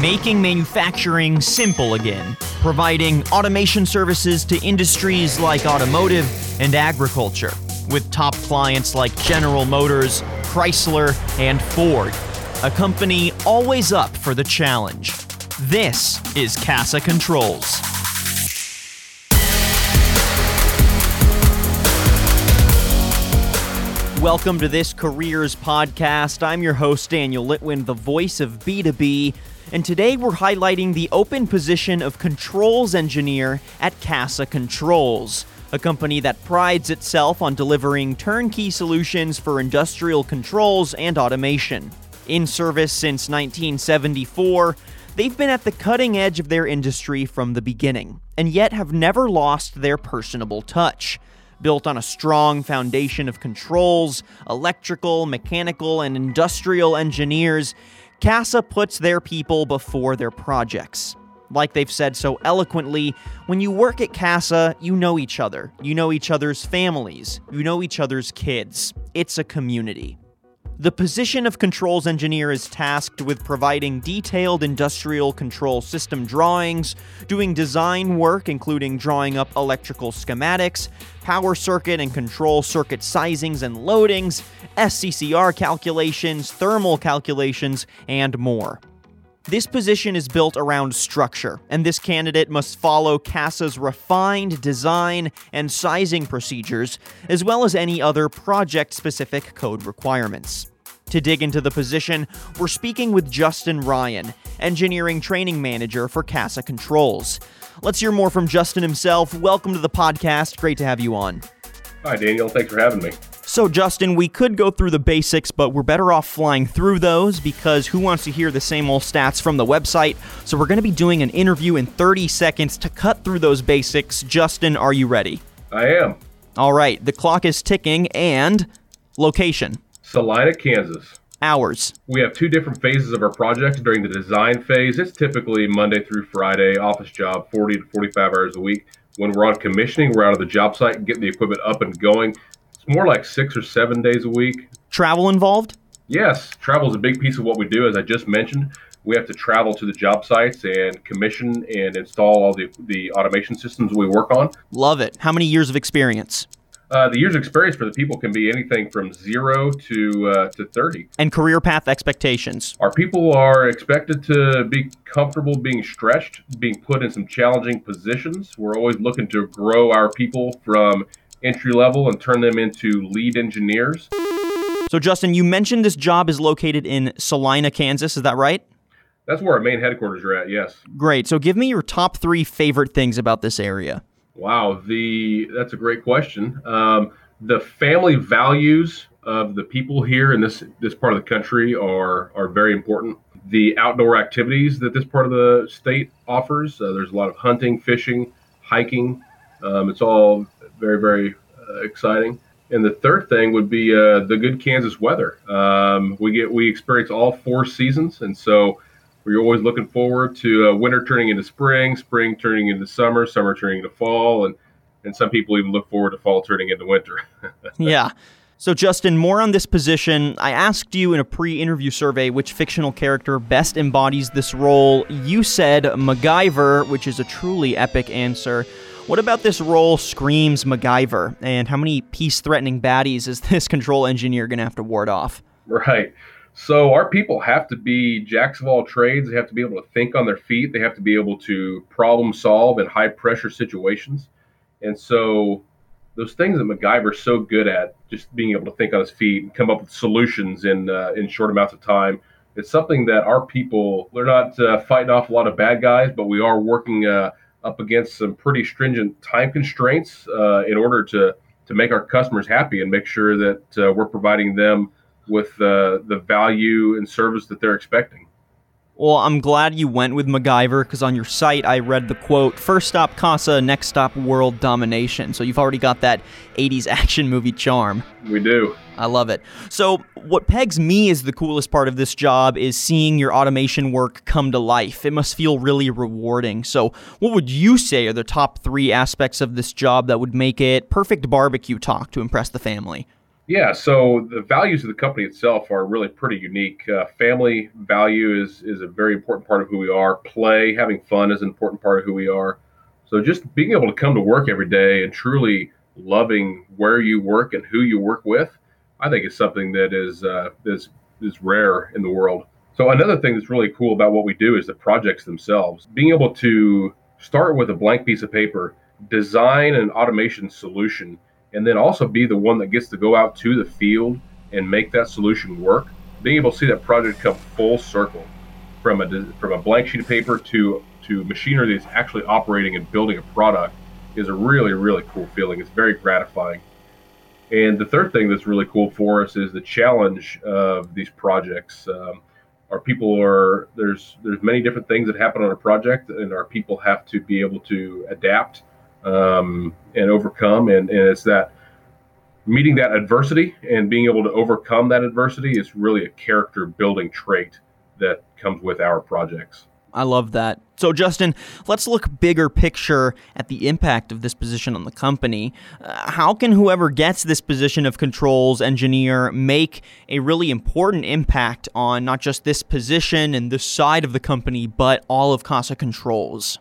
making manufacturing simple again, providing automation services to industries like automotive and agriculture, with top clients like General Motors, Chrysler, and Ford. A company always up for the challenge. This is CASA Controls. Welcome to this Careers Podcast. I'm your host, Daniel Litwin, the voice of B2B, and today we're highlighting the open position of controls engineer at CASA Controls, a company that prides itself on delivering turnkey solutions for industrial controls and automation. In service since 1974, they've been at the cutting edge of their industry from the beginning, and yet have never lost their personable touch built on a strong foundation of controls, electrical, mechanical, and industrial engineers, CASA puts their people before their projects. Like they've said so eloquently, when you work at CASA, you know each other. You know each other's families. You know each other's kids. It's a community. The position of controls engineer is tasked with providing detailed industrial control system drawings, doing design work including drawing up electrical schematics, power circuit and control circuit sizings and loadings, SCCR calculations, thermal calculations, and more. This position is built around structure, and this candidate must follow CASA's refined design and sizing procedures, as well as any other project specific code requirements. To dig into the position, we're speaking with Justin Ryan, Engineering Training Manager for CASA Controls. Let's hear more from Justin himself. Welcome to the podcast. Great to have you on. Hi, Daniel. Thanks for having me. So, Justin, we could go through the basics, but we're better off flying through those because who wants to hear the same old stats from the website? So, we're going to be doing an interview in 30 seconds to cut through those basics. Justin, are you ready? I am. All right, the clock is ticking and location. Salina, Kansas. Hours. We have two different phases of our project. During the design phase, it's typically Monday through Friday, office job, 40 to 45 hours a week. When we're on commissioning, we're out of the job site and getting the equipment up and going It's more like six or seven days a week. Travel involved? Yes, travel is a big piece of what we do. As I just mentioned, we have to travel to the job sites and commission and install all the, the automation systems we work on. Love it. How many years of experience? Uh, the years of experience for the people can be anything from zero to uh, to thirty. And career path expectations. Our people are expected to be comfortable being stretched, being put in some challenging positions. We're always looking to grow our people from entry level and turn them into lead engineers. So, Justin, you mentioned this job is located in Salina, Kansas. Is that right? That's where our main headquarters are at. Yes. Great. So, give me your top three favorite things about this area. Wow, the that's a great question. Um, the family values of the people here in this this part of the country are are very important. The outdoor activities that this part of the state offers. Uh, there's a lot of hunting, fishing, hiking. Um, it's all very, very uh, exciting. And the third thing would be uh, the good Kansas weather. Um, we get we experience all four seasons, and so we're always looking forward to uh, winter turning into spring, spring turning into summer, summer turning into fall, and and some people even look forward to fall turning into winter. yeah. So, Justin, more on this position. I asked you in a pre interview survey which fictional character best embodies this role. You said MacGyver, which is a truly epic answer. What about this role screams MacGyver? And how many peace threatening baddies is this control engineer going to have to ward off? Right. So our people have to be jacks of all trades. They have to be able to think on their feet. They have to be able to problem solve in high pressure situations. And so those things that MacGyver's so good at, just being able to think on his feet and come up with solutions in uh, in short amounts of time, it's something that our people they're not uh, fighting off a lot of bad guys, but we are working uh, up against some pretty stringent time constraints uh, in order to to make our customers happy and make sure that uh, we're providing them with uh, the value and service that they're expecting. Well, I'm glad you went with MacGyver because on your site I read the quote First stop CASA, next stop world domination. So you've already got that 80s action movie charm. We do. I love it. So, what pegs me as the coolest part of this job is seeing your automation work come to life. It must feel really rewarding. So, what would you say are the top three aspects of this job that would make it perfect barbecue talk to impress the family? Yeah, so the values of the company itself are really pretty unique. Uh, family value is is a very important part of who we are. Play, having fun is an important part of who we are. So just being able to come to work every day and truly loving where you work and who you work with, I think is something that is uh, is is rare in the world. So another thing that's really cool about what we do is the projects themselves. Being able to start with a blank piece of paper, design an automation solution and then also be the one that gets to go out to the field and make that solution work. Being able to see that project come full circle from a from a blank sheet of paper to to machinery that's actually operating and building a product is a really really cool feeling. It's very gratifying. And the third thing that's really cool for us is the challenge of these projects. Um, our people are there's there's many different things that happen on a project, and our people have to be able to adapt um, and overcome. And, and it's that meeting that adversity and being able to overcome that adversity is really a character building trait that comes with our projects. I love that. So, Justin, let's look bigger picture at the impact of this position on the company. Uh, how can whoever gets this position of controls engineer make a really important impact on not just this position and this side of the company, but all of Casa Controls?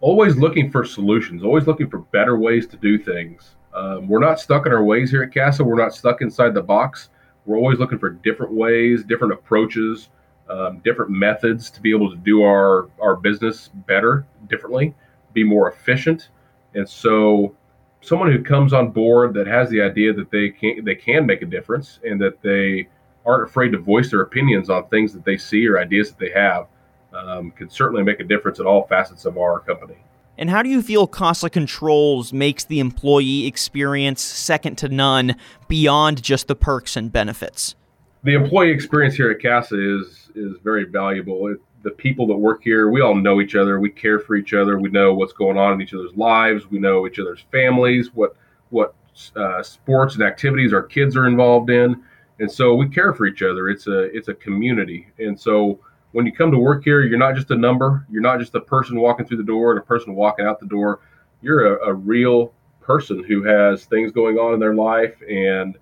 Always looking for solutions, always looking for better ways to do things. Um, we're not stuck in our ways here at Casa. We're not stuck inside the box. We're always looking for different ways, different approaches, um, different methods to be able to do our our business better, differently, be more efficient. And so, someone who comes on board that has the idea that they can they can make a difference and that they aren't afraid to voice their opinions on things that they see or ideas that they have um, could certainly make a difference in all facets of our company. And how do you feel Casa Controls makes the employee experience second to none beyond just the perks and benefits? The employee experience here at Casa is is very valuable. It, the people that work here, we all know each other. We care for each other. We know what's going on in each other's lives. We know each other's families, what what uh, sports and activities our kids are involved in, and so we care for each other. It's a it's a community, and so when you come to work here, you're not just a number. You're not just a person walking through the door and a person walking out the door. You're a, a real person who has things going on in their life. And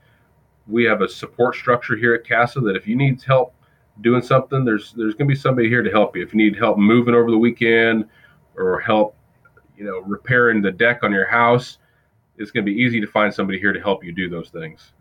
we have a support structure here at Casa that if you need help doing something, there's there's going to be somebody here to help you. If you need help moving over the weekend or help, you know, repairing the deck on your house, it's going to be easy to find somebody here to help you do those things.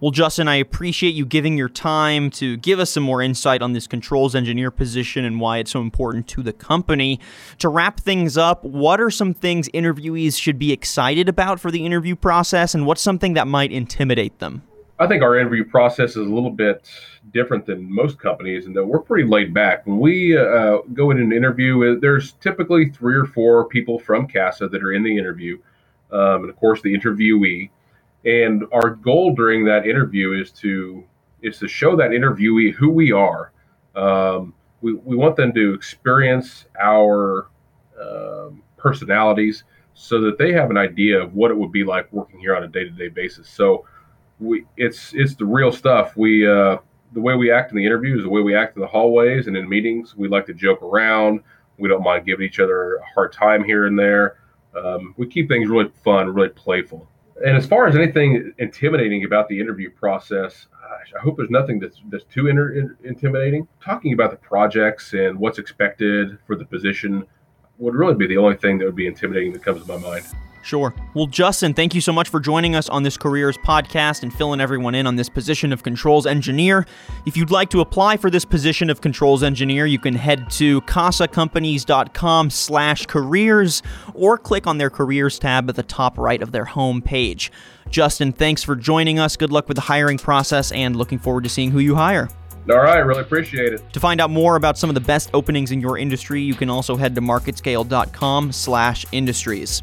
Well, Justin, I appreciate you giving your time to give us some more insight on this controls engineer position and why it's so important to the company. To wrap things up, what are some things interviewees should be excited about for the interview process, and what's something that might intimidate them? I think our interview process is a little bit different than most companies and that we're pretty laid back. When we uh, go in an interview, uh, there's typically three or four people from CASA that are in the interview, um, and of course the interviewee. And our goal during that interview is to is to show that interviewee who we are. Um, we, we want them to experience our um, personalities so that they have an idea of what it would be like working here on a day-to-day basis. So we it's it's the real stuff. We uh, the way we act in the interviews, the way we act in the hallways and in meetings. We like to joke around. We don't mind giving each other a hard time here and there. Um, we keep things really fun, really playful and as far as anything intimidating about the interview process, I hope there's nothing that's that's too inter- intimidating. Talking about the projects and what's expected for the position would really be the only thing that would be intimidating that comes to my mind. Sure. Well, Justin, thank you so much for joining us on this Careers podcast and filling everyone in on this position of controls engineer. If you'd like to apply for this position of controls engineer, you can head to casacompanies.com slash careers or click on their careers tab at the top right of their home page. Justin, thanks for joining us. Good luck with the hiring process and looking forward to seeing who you hire. All right, really appreciate it. To find out more about some of the best openings in your industry, you can also head to marketscale.com slash industries.